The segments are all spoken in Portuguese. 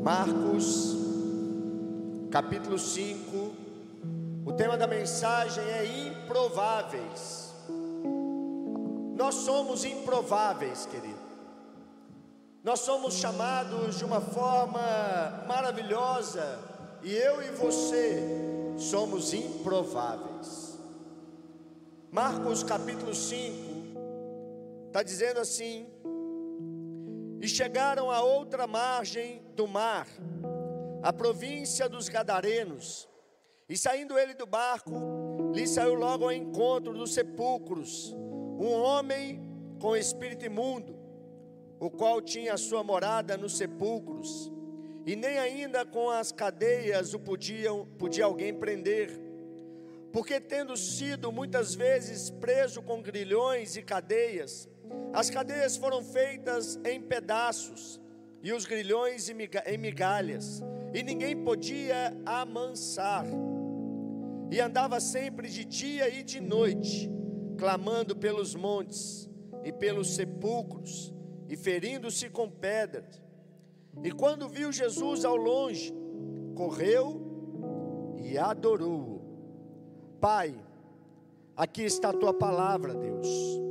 Marcos, capítulo 5. O tema da mensagem é improváveis. Nós somos improváveis, querido. Nós somos chamados de uma forma maravilhosa e eu e você somos improváveis. Marcos capítulo 5 está dizendo assim: E chegaram a outra margem do mar, a província dos Gadarenos, e saindo ele do barco, lhe saiu logo ao encontro dos sepulcros um homem com espírito imundo, o qual tinha sua morada nos sepulcros, e nem ainda com as cadeias o podiam, podia alguém prender, porque tendo sido muitas vezes preso com grilhões e cadeias, as cadeias foram feitas em pedaços, e os grilhões em migalhas, e ninguém podia amansar. E andava sempre de dia e de noite, clamando pelos montes e pelos sepulcros, e ferindo-se com pedras. E quando viu Jesus ao longe, correu e adorou-o. Pai, aqui está a tua palavra, Deus.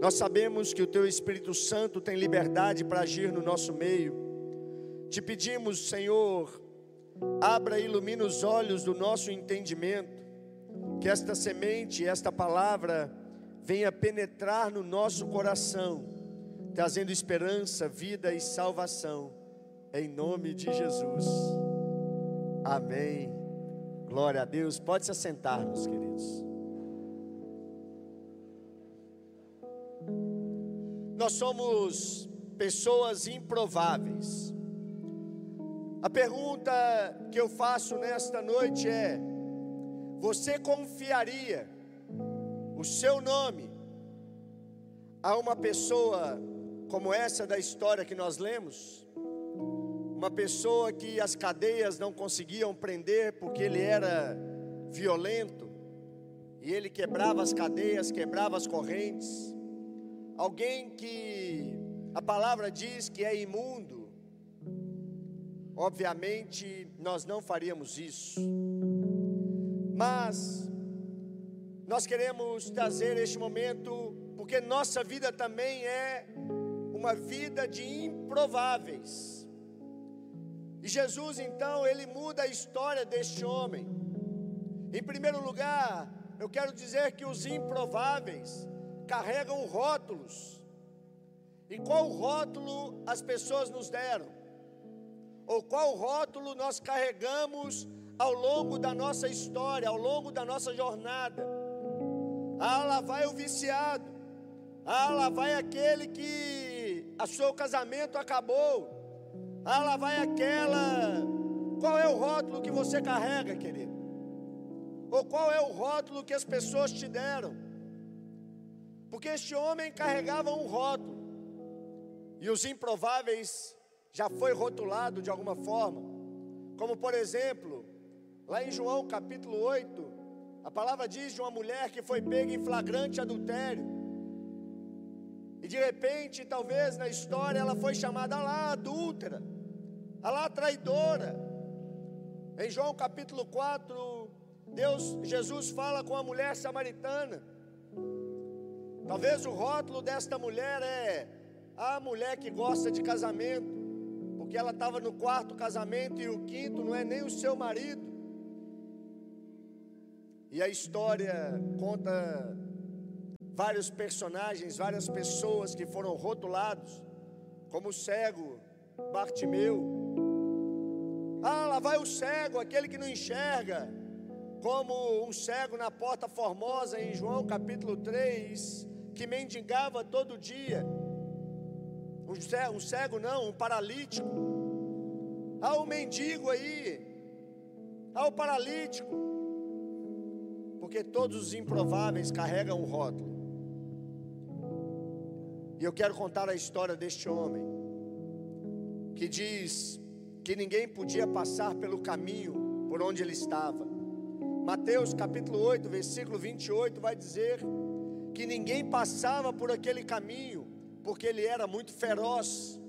Nós sabemos que o teu Espírito Santo tem liberdade para agir no nosso meio. Te pedimos, Senhor, abra e ilumina os olhos do nosso entendimento, que esta semente, esta palavra, venha penetrar no nosso coração, trazendo esperança, vida e salvação, em nome de Jesus. Amém. Glória a Deus. Pode se assentar, meus queridos. Nós somos pessoas improváveis. A pergunta que eu faço nesta noite é: você confiaria o seu nome a uma pessoa como essa da história que nós lemos? Uma pessoa que as cadeias não conseguiam prender porque ele era violento e ele quebrava as cadeias, quebrava as correntes. Alguém que a palavra diz que é imundo, Obviamente, nós não faríamos isso, mas nós queremos trazer este momento, porque nossa vida também é uma vida de improváveis. E Jesus, então, ele muda a história deste homem. Em primeiro lugar, eu quero dizer que os improváveis carregam rótulos. E qual rótulo as pessoas nos deram? ou qual rótulo nós carregamos ao longo da nossa história, ao longo da nossa jornada. Ah, lá vai o viciado. Ah, lá vai aquele que a seu casamento acabou. Ah, lá vai aquela. Qual é o rótulo que você carrega, querido? Ou qual é o rótulo que as pessoas te deram? Porque este homem carregava um rótulo. E os improváveis já foi rotulado de alguma forma. Como por exemplo, lá em João capítulo 8, a palavra diz de uma mulher que foi pega em flagrante adultério. E de repente, talvez na história, ela foi chamada lá adúltera, lá traidora. Em João capítulo 4, Deus, Jesus fala com a mulher samaritana. Talvez o rótulo desta mulher é a mulher que gosta de casamento porque ela estava no quarto casamento e o quinto não é nem o seu marido. E a história conta vários personagens, várias pessoas que foram rotulados, como o cego Bartimeu. Ah, lá vai o cego, aquele que não enxerga, como um cego na porta formosa em João capítulo 3, que mendigava todo dia um cego, um cego não, um paralítico. Há um mendigo aí, há o um paralítico. Porque todos os improváveis carregam um rótulo. E eu quero contar a história deste homem, que diz que ninguém podia passar pelo caminho por onde ele estava. Mateus capítulo 8, versículo 28 vai dizer que ninguém passava por aquele caminho porque ele era muito feroz.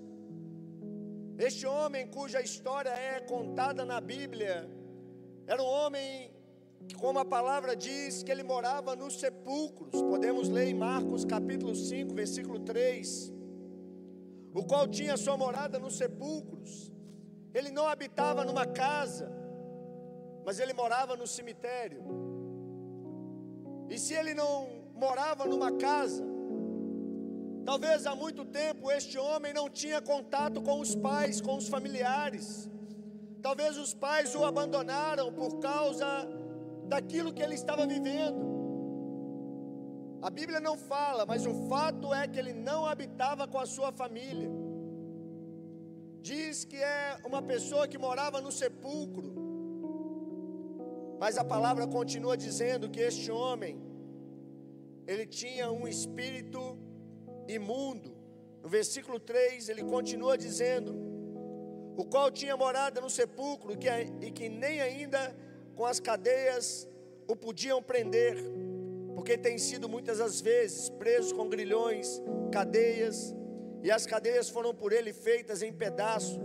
Este homem cuja história é contada na Bíblia, era um homem como a palavra diz, que ele morava nos sepulcros. Podemos ler em Marcos capítulo 5, versículo 3. O qual tinha sua morada nos sepulcros. Ele não habitava numa casa, mas ele morava no cemitério. E se ele não morava numa casa, Talvez há muito tempo este homem não tinha contato com os pais, com os familiares. Talvez os pais o abandonaram por causa daquilo que ele estava vivendo. A Bíblia não fala, mas o fato é que ele não habitava com a sua família. Diz que é uma pessoa que morava no sepulcro. Mas a palavra continua dizendo que este homem ele tinha um espírito imundo. No versículo 3, ele continua dizendo: O qual tinha morada no sepulcro que, e que nem ainda com as cadeias o podiam prender, porque tem sido muitas as vezes preso com grilhões, cadeias, e as cadeias foram por ele feitas em pedaço,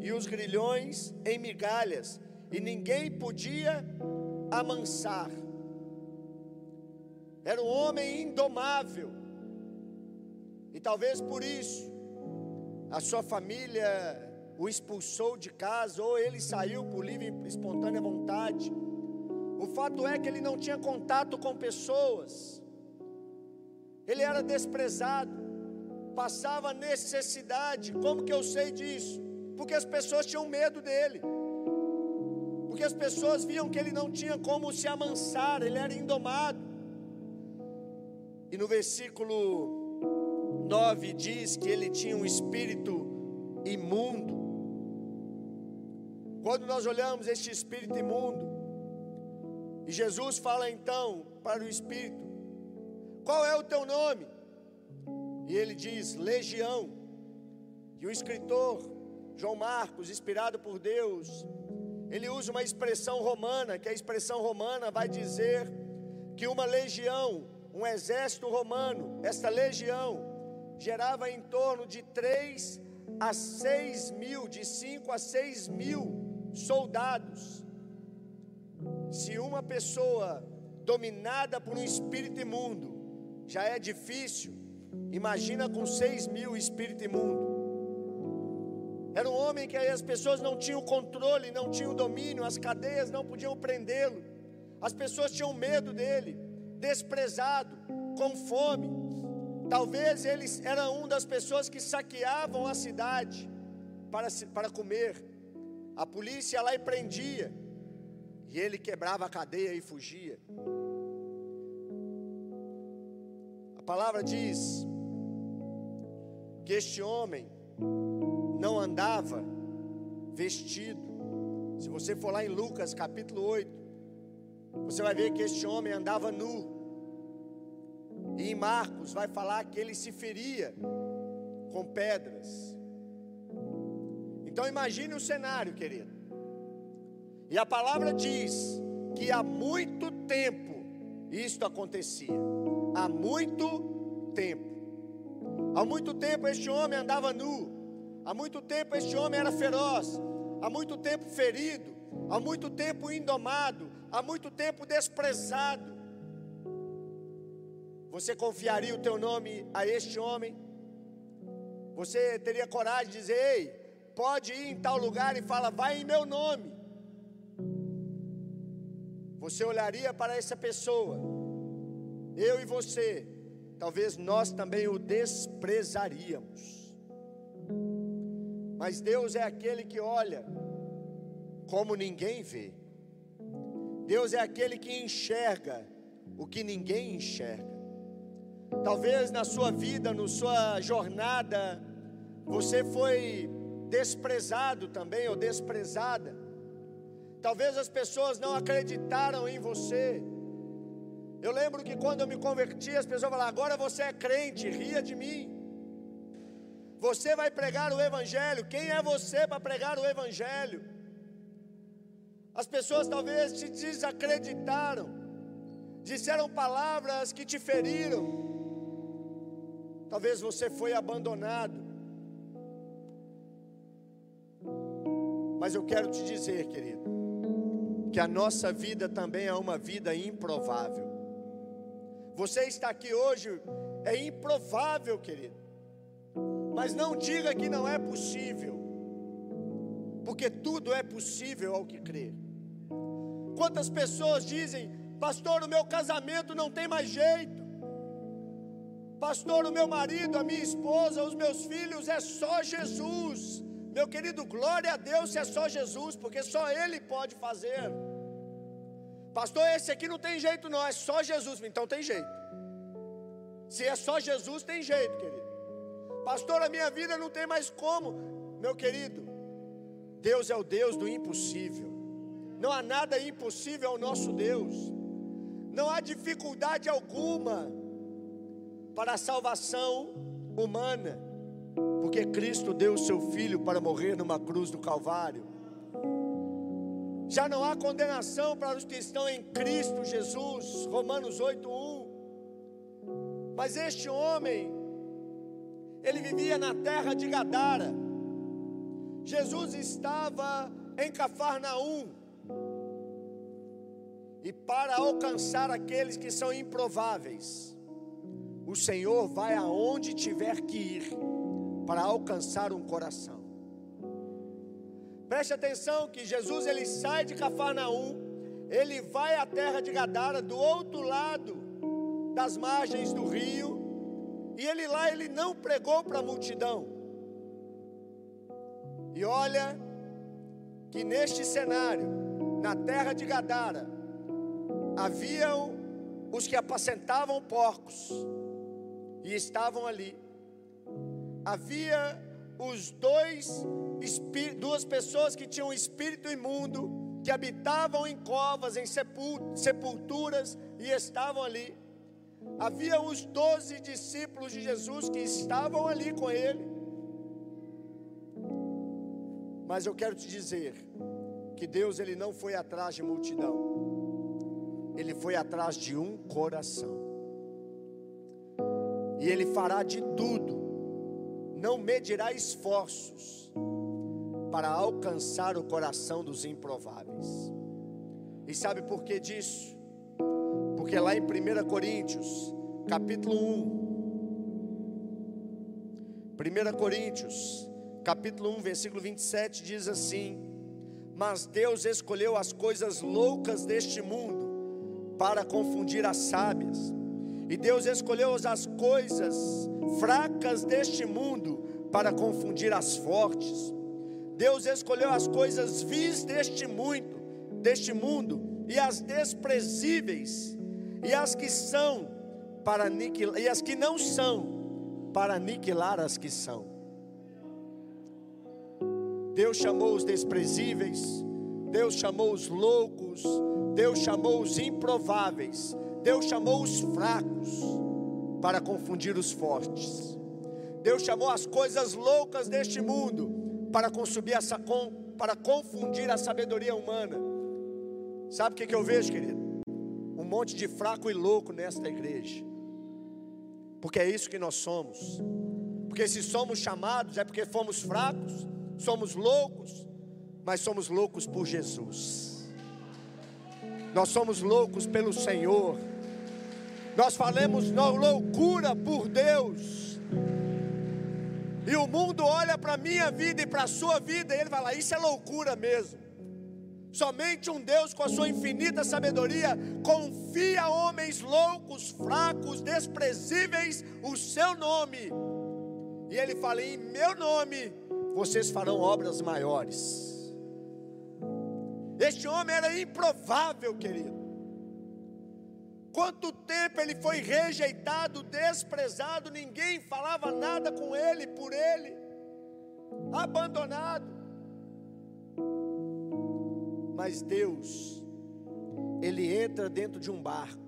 e os grilhões em migalhas, e ninguém podia amansar. Era um homem indomável, e talvez por isso a sua família o expulsou de casa ou ele saiu por livre e espontânea vontade. O fato é que ele não tinha contato com pessoas. Ele era desprezado, passava necessidade. Como que eu sei disso? Porque as pessoas tinham medo dele. Porque as pessoas viam que ele não tinha como se amansar, ele era indomado. E no versículo 9 diz que ele tinha um espírito imundo. Quando nós olhamos este espírito imundo, e Jesus fala então para o espírito: Qual é o teu nome? E ele diz: Legião. E o escritor João Marcos, inspirado por Deus, ele usa uma expressão romana, que a expressão romana vai dizer que uma legião, um exército romano, esta legião, gerava em torno de 3 a 6 mil, de 5 a 6 mil soldados. Se uma pessoa dominada por um espírito imundo já é difícil, imagina com 6 mil espírito imundo. Era um homem que as pessoas não tinham controle, não tinham domínio, as cadeias não podiam prendê-lo, as pessoas tinham medo dele, desprezado, com fome. Talvez ele era uma das pessoas que saqueavam a cidade para, para comer. A polícia ia lá e prendia. E ele quebrava a cadeia e fugia. A palavra diz que este homem não andava vestido. Se você for lá em Lucas capítulo 8, você vai ver que este homem andava nu. E em Marcos vai falar que ele se feria com pedras. Então imagine o cenário, querido. E a palavra diz que há muito tempo isto acontecia. Há muito tempo. Há muito tempo este homem andava nu. Há muito tempo este homem era feroz. Há muito tempo ferido. Há muito tempo indomado. Há muito tempo desprezado. Você confiaria o teu nome a este homem? Você teria coragem de dizer: Ei, pode ir em tal lugar e fala, vai em meu nome. Você olharia para essa pessoa, eu e você, talvez nós também o desprezaríamos. Mas Deus é aquele que olha como ninguém vê. Deus é aquele que enxerga o que ninguém enxerga. Talvez na sua vida, na sua jornada, você foi desprezado também ou desprezada. Talvez as pessoas não acreditaram em você. Eu lembro que quando eu me converti, as pessoas falavam: agora você é crente, ria de mim. Você vai pregar o Evangelho. Quem é você para pregar o Evangelho? As pessoas talvez te desacreditaram, disseram palavras que te feriram. Talvez você foi abandonado. Mas eu quero te dizer, querido, que a nossa vida também é uma vida improvável. Você está aqui hoje, é improvável, querido. Mas não diga que não é possível, porque tudo é possível ao que crê. Quantas pessoas dizem, pastor, o meu casamento não tem mais jeito, pastor, o meu marido, a minha esposa, os meus filhos, é só Jesus. Meu querido, glória a Deus se é só Jesus, porque só Ele pode fazer. Pastor, esse aqui não tem jeito, não, é só Jesus. Então tem jeito. Se é só Jesus, tem jeito, querido. Pastor, a minha vida não tem mais como. Meu querido, Deus é o Deus do impossível. Não há nada impossível ao nosso Deus. Não há dificuldade alguma para a salvação humana porque Cristo deu o seu filho para morrer numa cruz do Calvário. Já não há condenação para os que estão em Cristo Jesus, Romanos 8:1. Mas este homem, ele vivia na terra de Gadara. Jesus estava em Cafarnaum. E para alcançar aqueles que são improváveis, o Senhor vai aonde tiver que ir para alcançar um coração. Preste atenção que Jesus ele sai de Cafarnaum, ele vai à terra de Gadara, do outro lado das margens do rio, e ele lá ele não pregou para a multidão. E olha que neste cenário, na terra de Gadara, haviam os que apacentavam porcos e estavam ali havia os dois duas pessoas que tinham espírito imundo, que habitavam em covas, em sepulturas e estavam ali. Havia os doze discípulos de Jesus que estavam ali com ele. Mas eu quero te dizer que Deus ele não foi atrás de multidão. Ele foi atrás de um coração. E ele fará de tudo não medirá esforços para alcançar o coração dos improváveis. E sabe por que disso? Porque lá em 1 Coríntios, capítulo 1, 1 Coríntios, capítulo 1, versículo 27 diz assim: Mas Deus escolheu as coisas loucas deste mundo para confundir as sábias e Deus escolheu as coisas fracas deste mundo para confundir as fortes. Deus escolheu as coisas vis deste mundo, deste mundo e as desprezíveis e as que são para aniquilar e as que não são para aniquilar as que são. Deus chamou os desprezíveis, Deus chamou os loucos, Deus chamou os improváveis Deus chamou os fracos para confundir os fortes. Deus chamou as coisas loucas deste mundo para, essa, para confundir a sabedoria humana. Sabe o que, que eu vejo, querido? Um monte de fraco e louco nesta igreja. Porque é isso que nós somos. Porque se somos chamados é porque fomos fracos, somos loucos, mas somos loucos por Jesus. Nós somos loucos pelo Senhor. Nós falamos loucura por Deus. E o mundo olha para a minha vida e para a sua vida, e ele lá, isso é loucura mesmo. Somente um Deus com a sua infinita sabedoria confia a homens loucos, fracos, desprezíveis o seu nome. E ele fala: em meu nome vocês farão obras maiores. Este homem era improvável, querido. Quanto tempo ele foi rejeitado, desprezado, ninguém falava nada com ele, por ele, abandonado. Mas Deus, ele entra dentro de um barco,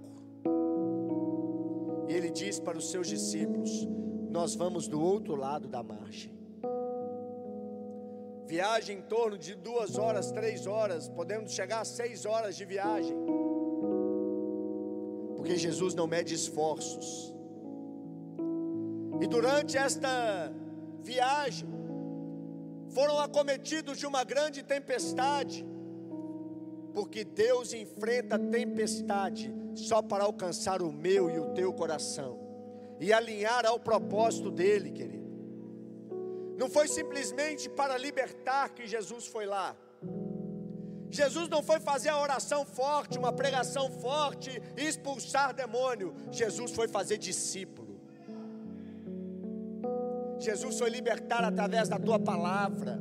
e ele diz para os seus discípulos: Nós vamos do outro lado da margem. Viagem em torno de duas horas, três horas, podemos chegar a seis horas de viagem porque Jesus não mede esforços. E durante esta viagem, foram acometidos de uma grande tempestade, porque Deus enfrenta tempestade só para alcançar o meu e o teu coração e alinhar ao propósito dele, querido. Não foi simplesmente para libertar que Jesus foi lá. Jesus não foi fazer a oração forte, uma pregação forte e expulsar demônio. Jesus foi fazer discípulo. Jesus foi libertar através da tua palavra.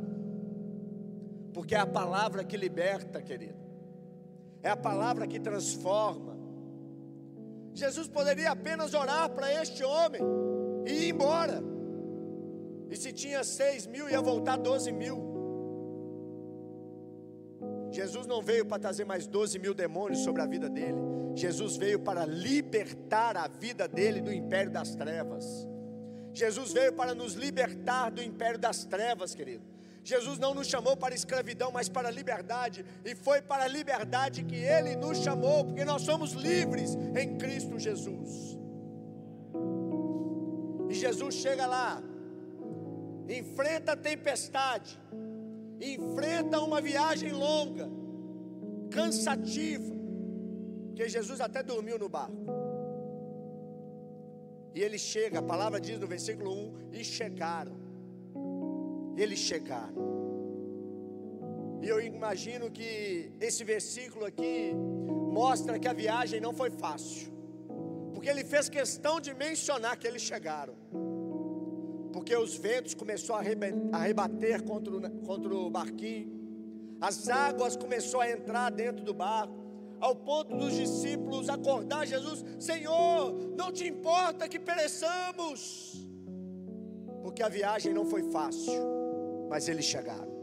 Porque é a palavra que liberta, querido. É a palavra que transforma. Jesus poderia apenas orar para este homem e ir embora. E se tinha seis mil, ia voltar doze mil. Jesus não veio para trazer mais 12 mil demônios sobre a vida dele. Jesus veio para libertar a vida dele do império das trevas. Jesus veio para nos libertar do império das trevas, querido. Jesus não nos chamou para escravidão, mas para liberdade, e foi para a liberdade que Ele nos chamou, porque nós somos livres em Cristo Jesus. E Jesus chega lá, enfrenta tempestade, enfrenta uma viagem longa, cansativa, que Jesus até dormiu no barco. E ele chega, a palavra diz no versículo 1: e chegaram. Eles chegaram. E eu imagino que esse versículo aqui mostra que a viagem não foi fácil, porque ele fez questão de mencionar que eles chegaram porque os ventos começaram a rebater contra o, contra o barquinho, as águas começaram a entrar dentro do barco, ao ponto dos discípulos acordar Jesus: Senhor, não te importa que pereçamos, porque a viagem não foi fácil, mas eles chegaram,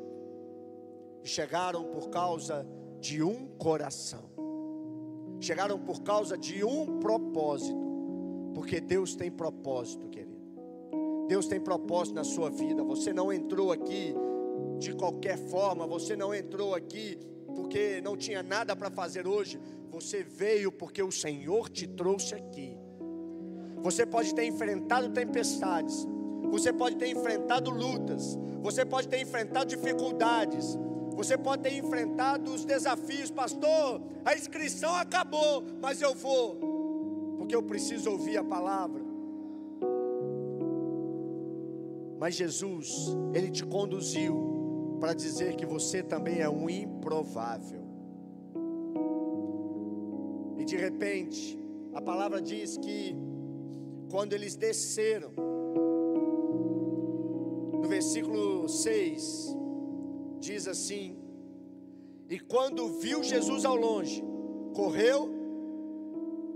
e chegaram por causa de um coração, chegaram por causa de um propósito, porque Deus tem propósito, querido. Deus tem propósito na sua vida. Você não entrou aqui de qualquer forma, você não entrou aqui porque não tinha nada para fazer hoje. Você veio porque o Senhor te trouxe aqui. Você pode ter enfrentado tempestades, você pode ter enfrentado lutas, você pode ter enfrentado dificuldades, você pode ter enfrentado os desafios, pastor. A inscrição acabou, mas eu vou, porque eu preciso ouvir a palavra. Mas Jesus, Ele te conduziu para dizer que você também é um improvável. E de repente, a palavra diz que quando eles desceram, no versículo 6, diz assim: E quando viu Jesus ao longe, correu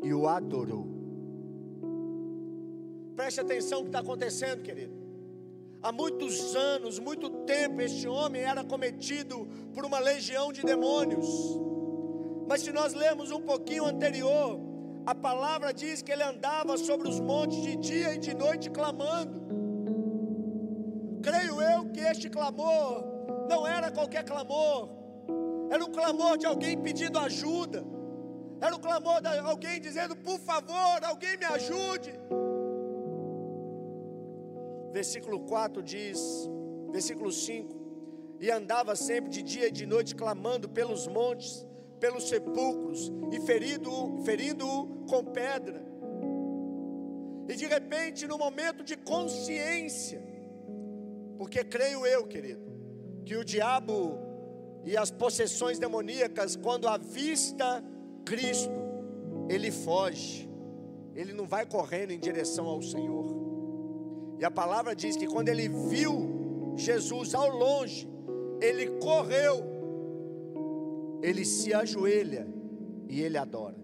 e o adorou. Preste atenção no que está acontecendo, querido. Há muitos anos, muito tempo, este homem era cometido por uma legião de demônios. Mas se nós lermos um pouquinho anterior, a palavra diz que ele andava sobre os montes de dia e de noite clamando. Creio eu que este clamor não era qualquer clamor, era o clamor de alguém pedindo ajuda, era o clamor de alguém dizendo: por favor, alguém me ajude versículo 4 diz, versículo 5: E andava sempre de dia e de noite clamando pelos montes, pelos sepulcros, e ferido, ferindo-o com pedra. E de repente, no momento de consciência, porque creio eu, querido, que o diabo e as possessões demoníacas, quando avista Cristo, ele foge, ele não vai correndo em direção ao Senhor. E a palavra diz que quando ele viu Jesus ao longe, ele correu, ele se ajoelha e ele adora.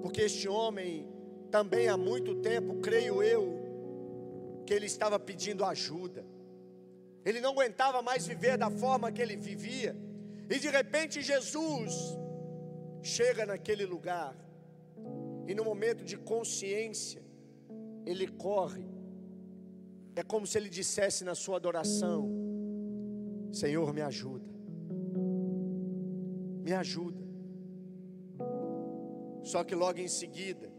Porque este homem também há muito tempo, creio eu, que ele estava pedindo ajuda. Ele não aguentava mais viver da forma que ele vivia. E de repente Jesus chega naquele lugar. E no momento de consciência, ele corre. É como se ele dissesse na sua adoração: Senhor, me ajuda. Me ajuda. Só que logo em seguida,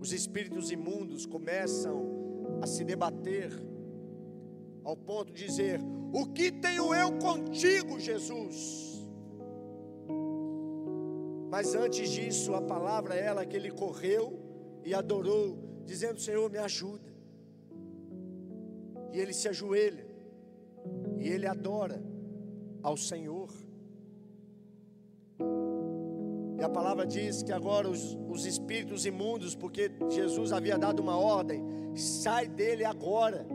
os espíritos imundos começam a se debater ao ponto de dizer: O que tenho eu contigo, Jesus? Mas antes disso, a palavra é ela que ele correu e adorou, dizendo: Senhor, me ajuda. E ele se ajoelha e ele adora ao Senhor. E a palavra diz que agora os, os espíritos imundos, porque Jesus havia dado uma ordem, sai dele agora.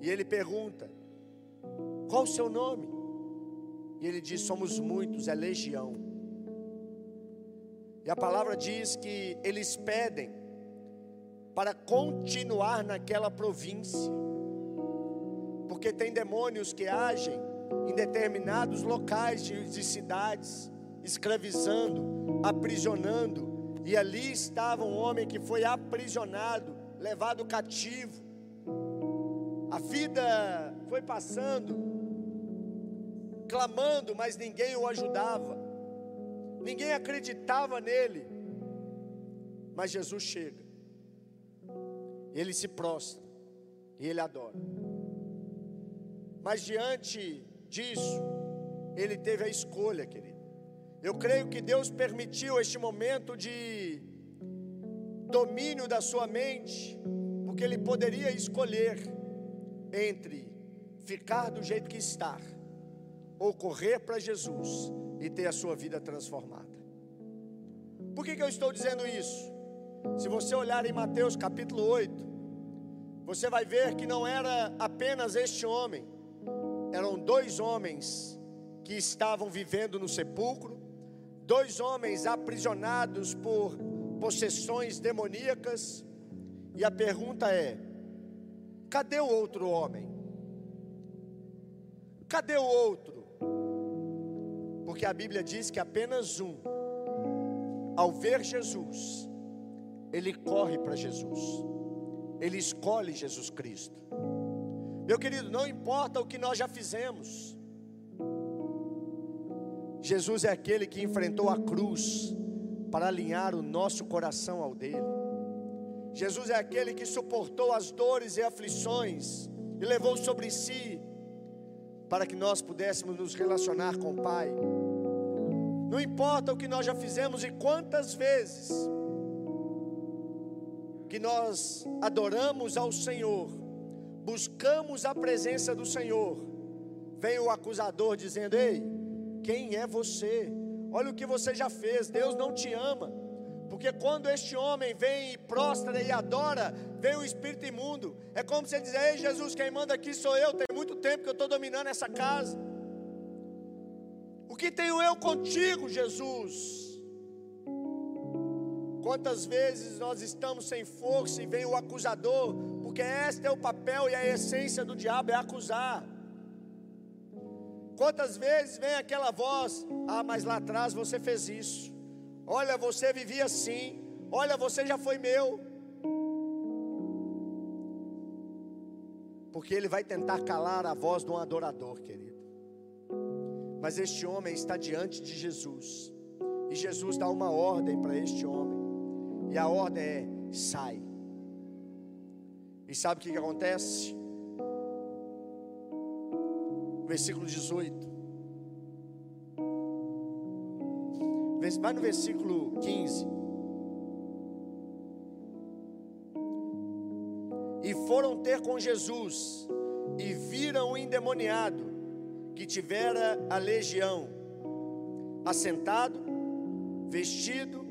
E ele pergunta: Qual o seu nome? E ele diz: Somos muitos, é legião. E a palavra diz que eles pedem para continuar naquela província, porque tem demônios que agem em determinados locais de, de cidades escravizando, aprisionando, e ali estava um homem que foi aprisionado, levado cativo. A vida foi passando, clamando, mas ninguém o ajudava, ninguém acreditava nele. Mas Jesus chega, ele se prostra e ele adora. Mas diante disso, ele teve a escolha, querido. Eu creio que Deus permitiu este momento de domínio da sua mente, porque Ele poderia escolher entre ficar do jeito que está, ou correr para Jesus e ter a sua vida transformada. Por que, que eu estou dizendo isso? Se você olhar em Mateus capítulo 8, você vai ver que não era apenas este homem, eram dois homens que estavam vivendo no sepulcro, dois homens aprisionados por possessões demoníacas, e a pergunta é: cadê o outro homem? Cadê o outro? Porque a Bíblia diz que apenas um, ao ver Jesus, ele corre para Jesus, ele escolhe Jesus Cristo. Meu querido, não importa o que nós já fizemos, Jesus é aquele que enfrentou a cruz para alinhar o nosso coração ao dele. Jesus é aquele que suportou as dores e aflições e levou sobre si para que nós pudéssemos nos relacionar com o Pai. Não importa o que nós já fizemos e quantas vezes que nós adoramos ao Senhor, buscamos a presença do Senhor, vem o acusador dizendo: Ei, quem é você? Olha o que você já fez. Deus não te ama. Porque quando este homem vem e prostra e adora, vem o espírito imundo. É como se ele dizer: Ei, Jesus, quem manda aqui sou eu. Tem muito tempo que eu estou dominando essa casa. O que tenho eu contigo, Jesus? Quantas vezes nós estamos sem força e vem o acusador, porque este é o papel e a essência do diabo é acusar. Quantas vezes vem aquela voz: Ah, mas lá atrás você fez isso. Olha, você vivia assim. Olha, você já foi meu. Porque ele vai tentar calar a voz de um adorador, querido. Mas este homem está diante de Jesus. E Jesus dá uma ordem para este homem. E a ordem é: sai. E sabe o que, que acontece? versículo 18. Vai no versículo 15. E foram ter com Jesus, e viram o endemoniado, que tivera a legião, assentado, vestido,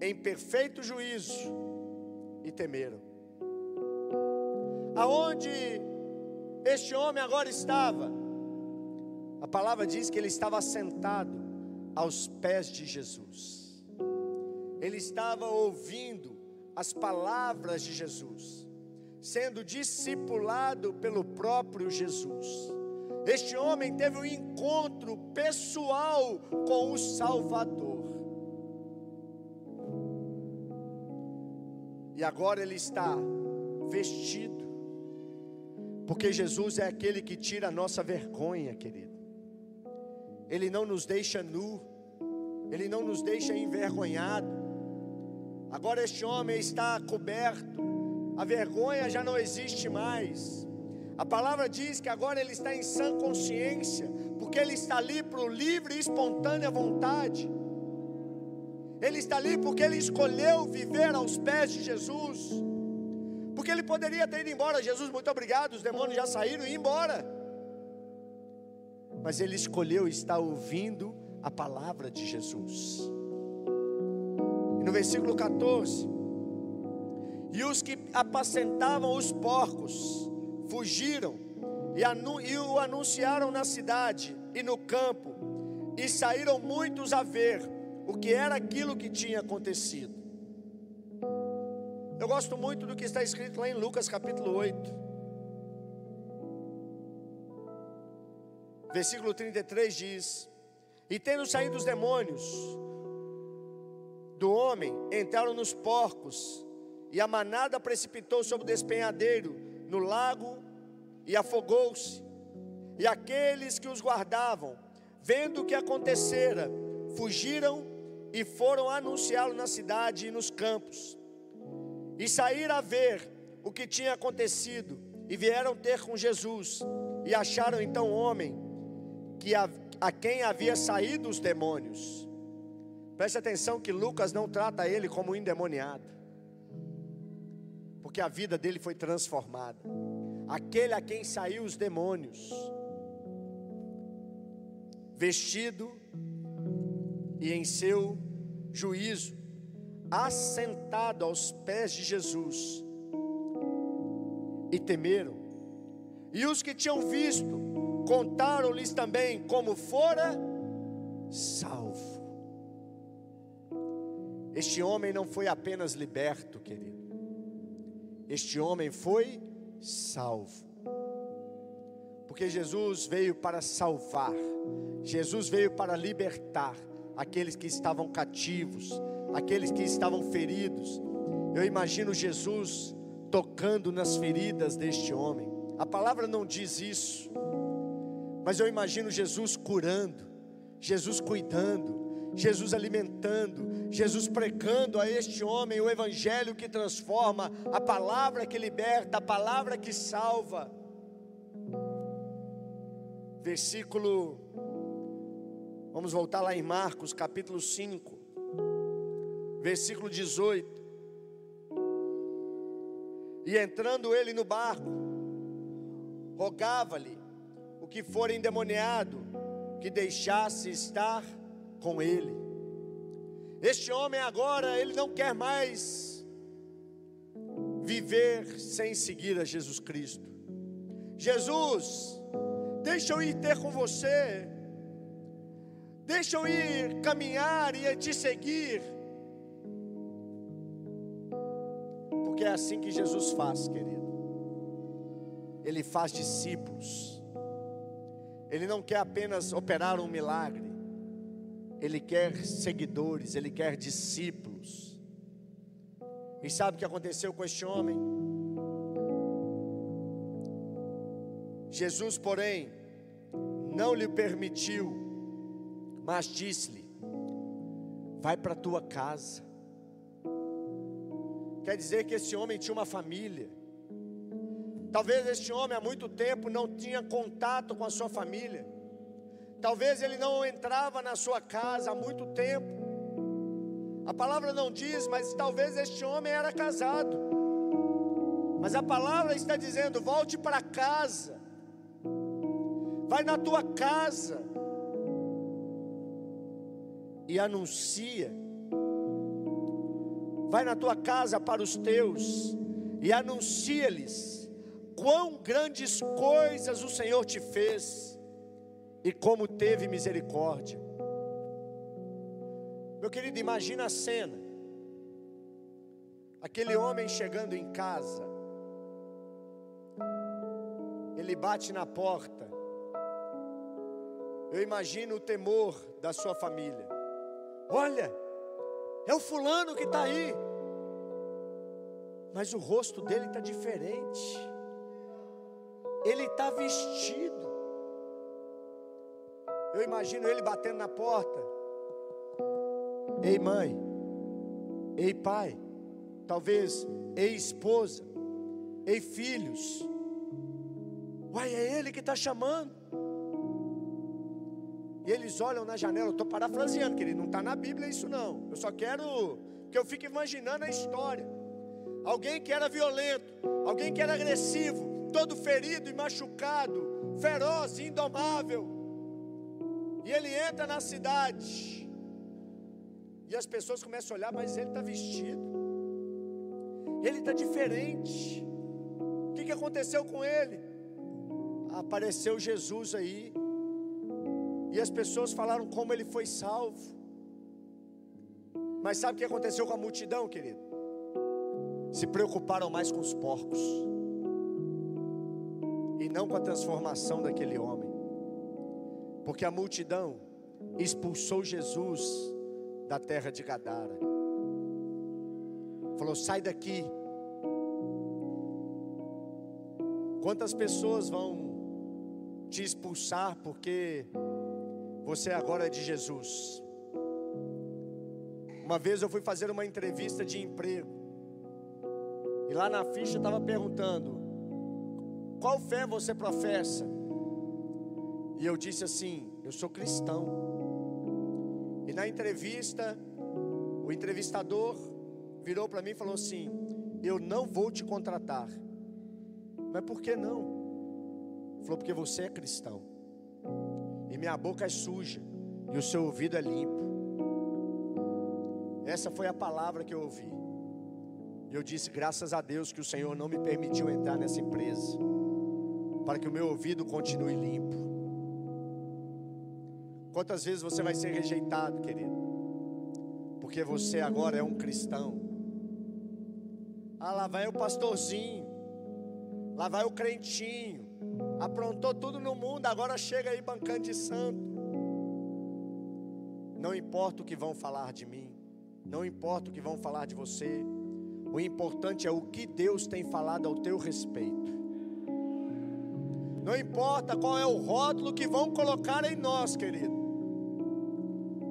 em perfeito juízo, e temeram. Aonde este homem agora estava, a palavra diz que ele estava sentado aos pés de Jesus. Ele estava ouvindo as palavras de Jesus, sendo discipulado pelo próprio Jesus. Este homem teve um encontro pessoal com o Salvador. E agora ele está vestido, porque Jesus é aquele que tira a nossa vergonha, querido. Ele não nos deixa nu, Ele não nos deixa envergonhado. Agora este homem está coberto a vergonha já não existe mais. A palavra diz que agora ele está em sã consciência, porque ele está ali o livre e espontânea vontade. Ele está ali porque ele escolheu viver aos pés de Jesus. Porque ele poderia ter ido embora, Jesus, muito obrigado, os demônios já saíram e embora. Mas ele escolheu estar ouvindo a palavra de Jesus. E no versículo 14: E os que apacentavam os porcos fugiram e, o anunciaram na cidade e no campo, e saíram muitos a ver o que era aquilo que tinha acontecido. Eu gosto muito do que está escrito lá em Lucas capítulo 8. Versículo 33 diz: E tendo saído os demônios do homem, entraram nos porcos, e a manada precipitou sobre o despenhadeiro, no lago, e afogou-se. E aqueles que os guardavam, vendo o que acontecera, fugiram e foram anunciá-lo na cidade e nos campos. E saíram a ver o que tinha acontecido, e vieram ter com Jesus, e acharam então o homem que a, a quem havia saído os demônios. Preste atenção que Lucas não trata ele como um endemoniado, porque a vida dele foi transformada. Aquele a quem saiu os demônios, vestido e em seu juízo, assentado aos pés de Jesus, e temeram. E os que tinham visto, contaram-lhes também como fora salvo. Este homem não foi apenas liberto, querido. Este homem foi salvo. Porque Jesus veio para salvar. Jesus veio para libertar aqueles que estavam cativos, aqueles que estavam feridos. Eu imagino Jesus tocando nas feridas deste homem. A palavra não diz isso, mas eu imagino Jesus curando, Jesus cuidando, Jesus alimentando, Jesus pregando a este homem o evangelho que transforma, a palavra que liberta, a palavra que salva. Versículo Vamos voltar lá em Marcos capítulo 5, versículo 18. E entrando ele no barco, rogava-lhe o que for endemoniado que deixasse estar com ele. Este homem agora, ele não quer mais viver sem seguir a Jesus Cristo. Jesus, deixa eu ir ter com você. Deixa eu ir caminhar e te seguir. Porque é assim que Jesus faz, querido. Ele faz discípulos. Ele não quer apenas operar um milagre. Ele quer seguidores, ele quer discípulos. E sabe o que aconteceu com este homem? Jesus, porém, não lhe permitiu mas disse-lhe: Vai para tua casa. Quer dizer que esse homem tinha uma família. Talvez este homem há muito tempo não tinha contato com a sua família. Talvez ele não entrava na sua casa há muito tempo. A palavra não diz, mas talvez este homem era casado. Mas a palavra está dizendo: volte para casa. Vai na tua casa e anuncia. Vai na tua casa para os teus e anuncia-lhes quão grandes coisas o Senhor te fez e como teve misericórdia. Meu querido, imagina a cena. Aquele homem chegando em casa, ele bate na porta. Eu imagino o temor da sua família. Olha, é o fulano que está aí, mas o rosto dele está diferente, ele está vestido. Eu imagino ele batendo na porta. Ei, mãe, ei, pai, talvez ei, esposa, Ei, filhos, uai, é Ele que está chamando. E eles olham na janela, eu estou parafraseando, querido, não está na Bíblia isso não. Eu só quero que eu fique imaginando a história. Alguém que era violento, alguém que era agressivo, todo ferido e machucado, feroz, indomável. E ele entra na cidade. E as pessoas começam a olhar, mas ele está vestido. Ele está diferente. O que, que aconteceu com ele? Apareceu Jesus aí e as pessoas falaram como ele foi salvo. Mas sabe o que aconteceu com a multidão, querido? Se preocuparam mais com os porcos e não com a transformação daquele homem. Porque a multidão expulsou Jesus da terra de Gadara. Falou: sai daqui. Quantas pessoas vão te expulsar porque você agora é de Jesus. Uma vez eu fui fazer uma entrevista de emprego. E lá na ficha estava perguntando: Qual fé você professa? E eu disse assim: Eu sou cristão. E na entrevista, o entrevistador virou para mim e falou assim: Eu não vou te contratar. Mas por que não? Falou: Porque você é cristão e minha boca é suja, e o seu ouvido é limpo. Essa foi a palavra que eu ouvi. E eu disse: graças a Deus que o Senhor não me permitiu entrar nessa empresa, para que o meu ouvido continue limpo. Quantas vezes você vai ser rejeitado, querido? Porque você agora é um cristão. Ah, lá vai o pastorzinho, lá vai o crentinho, aprontou tudo no mundo, agora chega aí bancando de santo. Não importa o que vão falar de mim, não importa o que vão falar de você, o importante é o que Deus tem falado ao teu respeito. Não importa qual é o rótulo que vão colocar em nós, querido.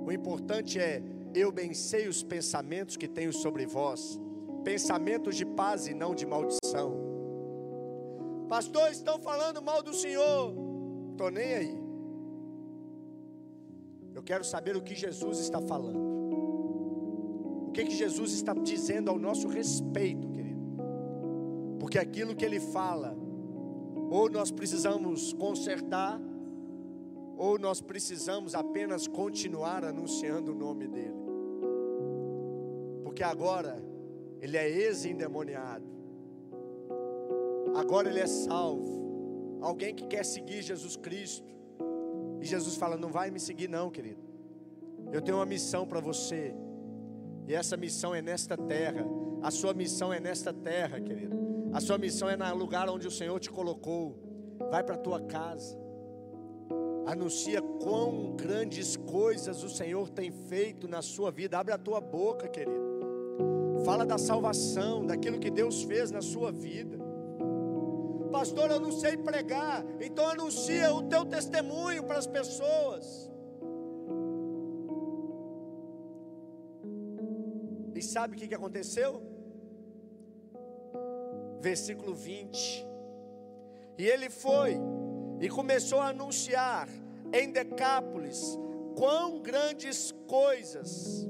O importante é eu bem sei os pensamentos que tenho sobre vós, pensamentos de paz e não de maldição Pastor, estão falando mal do Senhor. Estou nem aí. Eu quero saber o que Jesus está falando. O que, que Jesus está dizendo ao nosso respeito, querido. Porque aquilo que Ele fala, ou nós precisamos consertar, ou nós precisamos apenas continuar anunciando o nome dEle. Porque agora Ele é ex-endemoniado agora ele é salvo. Alguém que quer seguir Jesus Cristo. E Jesus fala: Não vai me seguir, não, querido. Eu tenho uma missão para você. E essa missão é nesta terra. A sua missão é nesta terra, querido. A sua missão é no lugar onde o Senhor te colocou. Vai para a tua casa. Anuncia quão grandes coisas o Senhor tem feito na sua vida. Abre a tua boca, querido. Fala da salvação, daquilo que Deus fez na sua vida pastor, eu não sei pregar, então anuncia o teu testemunho para as pessoas. E sabe o que aconteceu? Versículo 20. E ele foi e começou a anunciar em Decápolis quão grandes coisas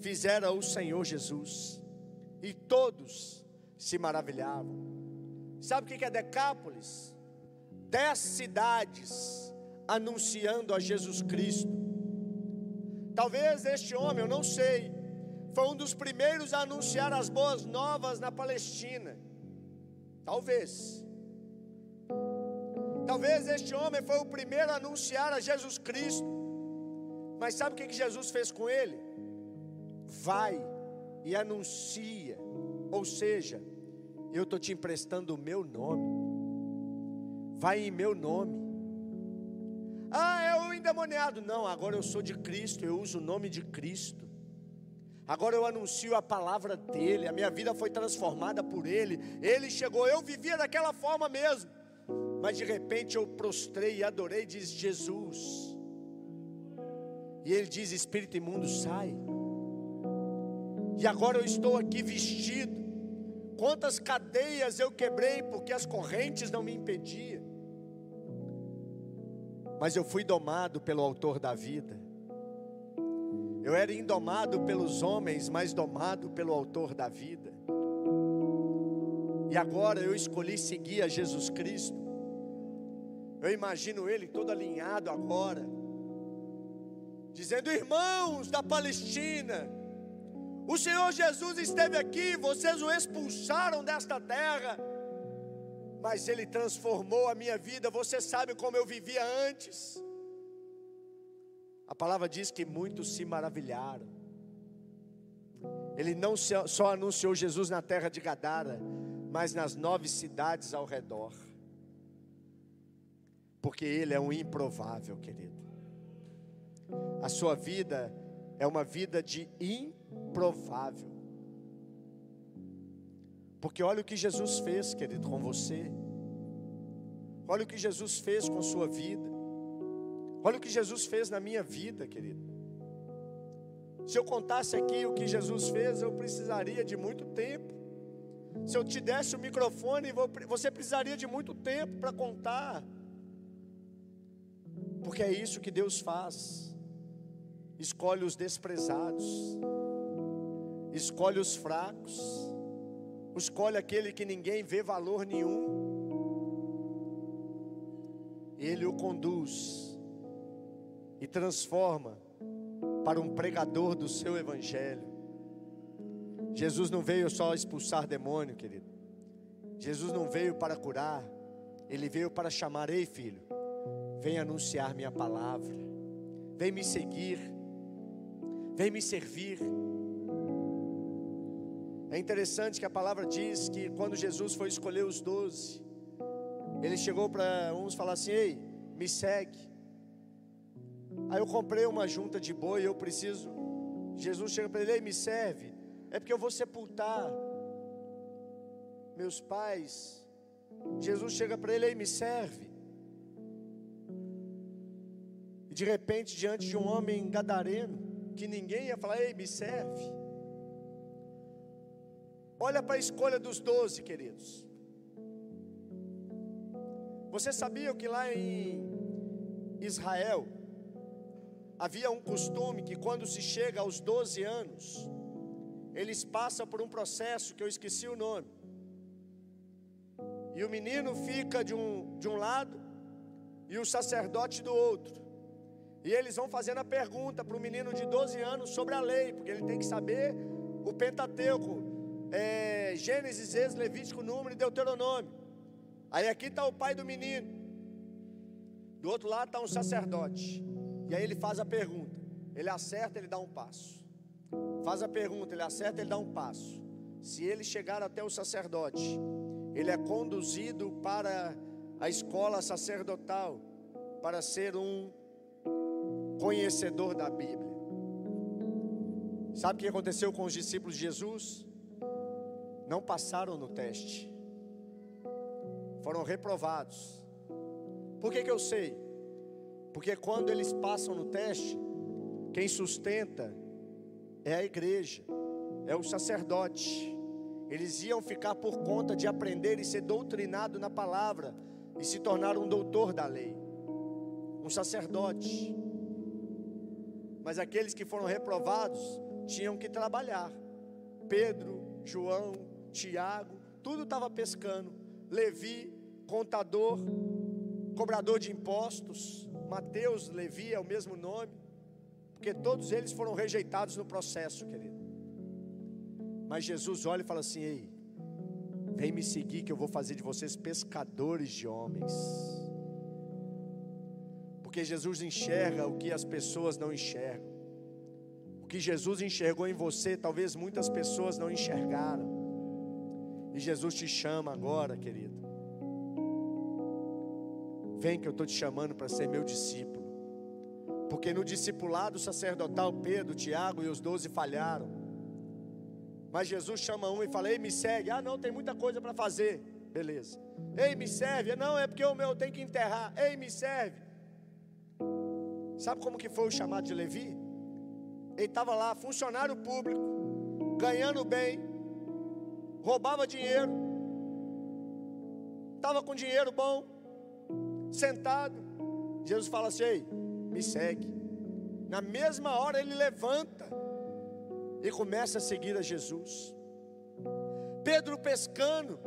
fizera o Senhor Jesus, e todos se maravilhavam. Sabe o que é Decápolis? Dez cidades anunciando a Jesus Cristo. Talvez este homem, eu não sei, foi um dos primeiros a anunciar as boas novas na Palestina. Talvez. Talvez este homem foi o primeiro a anunciar a Jesus Cristo. Mas sabe o que Jesus fez com ele? Vai e anuncia. Ou seja, eu estou te emprestando o meu nome. Vai em meu nome. Ah, é o endemoniado. Não, agora eu sou de Cristo, eu uso o nome de Cristo. Agora eu anuncio a palavra dele, a minha vida foi transformada por ele. Ele chegou, eu vivia daquela forma mesmo. Mas de repente eu prostrei e adorei, diz Jesus. E ele diz: Espírito imundo, sai. E agora eu estou aqui vestido Quantas cadeias eu quebrei porque as correntes não me impediam. Mas eu fui domado pelo Autor da vida. Eu era indomado pelos homens, mas domado pelo Autor da vida. E agora eu escolhi seguir a Jesus Cristo. Eu imagino ele todo alinhado agora, dizendo: Irmãos da Palestina, o Senhor Jesus esteve aqui, vocês o expulsaram desta terra, mas Ele transformou a minha vida. Você sabe como eu vivia antes. A palavra diz que muitos se maravilharam. Ele não só anunciou Jesus na terra de Gadara, mas nas nove cidades ao redor. Porque Ele é um improvável, querido. A sua vida é uma vida de improvável. Porque olha o que Jesus fez, querido, com você. Olha o que Jesus fez com sua vida. Olha o que Jesus fez na minha vida, querido. Se eu contasse aqui o que Jesus fez, eu precisaria de muito tempo. Se eu te desse o microfone, você precisaria de muito tempo para contar. Porque é isso que Deus faz. Escolhe os desprezados, escolhe os fracos, escolhe aquele que ninguém vê valor nenhum. Ele o conduz e transforma para um pregador do seu evangelho. Jesus não veio só expulsar demônio, querido. Jesus não veio para curar, ele veio para chamar: "Ei, filho, vem anunciar minha palavra. Vem me seguir. Vem me servir." É interessante que a palavra diz que quando Jesus foi escolher os doze, ele chegou para uns falar assim: Ei, me segue. Aí eu comprei uma junta de boi, eu preciso. Jesus chega para ele: Ei, me serve é porque eu vou sepultar meus pais. Jesus chega para ele e me serve. E de repente, diante de um homem gadareno, que ninguém ia falar, ei, me serve. Olha para a escolha dos doze, queridos. Você sabia que lá em Israel havia um costume que quando se chega aos 12 anos, eles passam por um processo que eu esqueci o nome. E o menino fica de um, de um lado e o sacerdote do outro. E eles vão fazendo a pergunta para o menino de 12 anos sobre a lei, porque ele tem que saber o Pentateuco, é, Gênesis, Êxodo, Levítico, Número e Deuteronômio. Aí aqui está o pai do menino, do outro lado está um sacerdote. E aí ele faz a pergunta, ele acerta, ele dá um passo. Faz a pergunta, ele acerta, ele dá um passo. Se ele chegar até o sacerdote, ele é conduzido para a escola sacerdotal para ser um conhecedor da Bíblia. Sabe o que aconteceu com os discípulos de Jesus? Não passaram no teste, foram reprovados. Por que, que eu sei? Porque quando eles passam no teste, quem sustenta é a igreja, é o sacerdote. Eles iam ficar por conta de aprender e ser doutrinado na palavra e se tornar um doutor da lei, um sacerdote. Mas aqueles que foram reprovados tinham que trabalhar. Pedro, João, Tiago, tudo estava pescando. Levi, contador, cobrador de impostos. Mateus, Levi é o mesmo nome. Porque todos eles foram rejeitados no processo, querido. Mas Jesus olha e fala assim: Ei, vem me seguir que eu vou fazer de vocês pescadores de homens. Porque Jesus enxerga o que as pessoas não enxergam. O que Jesus enxergou em você, talvez muitas pessoas não enxergaram. E Jesus te chama agora, querido. Vem que eu estou te chamando para ser meu discípulo. Porque no discipulado sacerdotal, Pedro, Tiago e os doze falharam. Mas Jesus chama um e fala: Ei, me segue. Ah, não, tem muita coisa para fazer. Beleza. Ei, me serve. Não, é porque o meu tem que enterrar. Ei, me serve. Sabe como que foi o chamado de Levi? Ele estava lá, funcionário público, ganhando bem, roubava dinheiro, estava com dinheiro bom, sentado. Jesus fala assim: Ei, me segue. Na mesma hora ele levanta e começa a seguir a Jesus. Pedro pescando,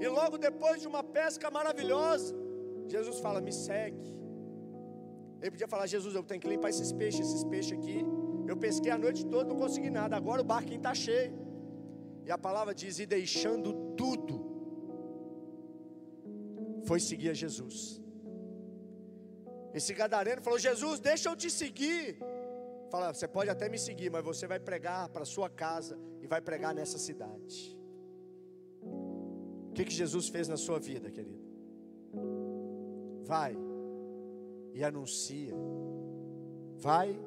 e logo depois de uma pesca maravilhosa, Jesus fala: Me segue. Ele podia falar: Jesus, eu tenho que limpar esses peixes, esses peixes aqui. Eu pesquei a noite toda, não consegui nada. Agora o barquinho está cheio. E a palavra diz: E deixando tudo, foi seguir a Jesus. Esse gadareno falou: Jesus, deixa eu te seguir. Fala, você pode até me seguir, mas você vai pregar para sua casa e vai pregar nessa cidade. O que, que Jesus fez na sua vida, querido? Vai e anuncia. Vai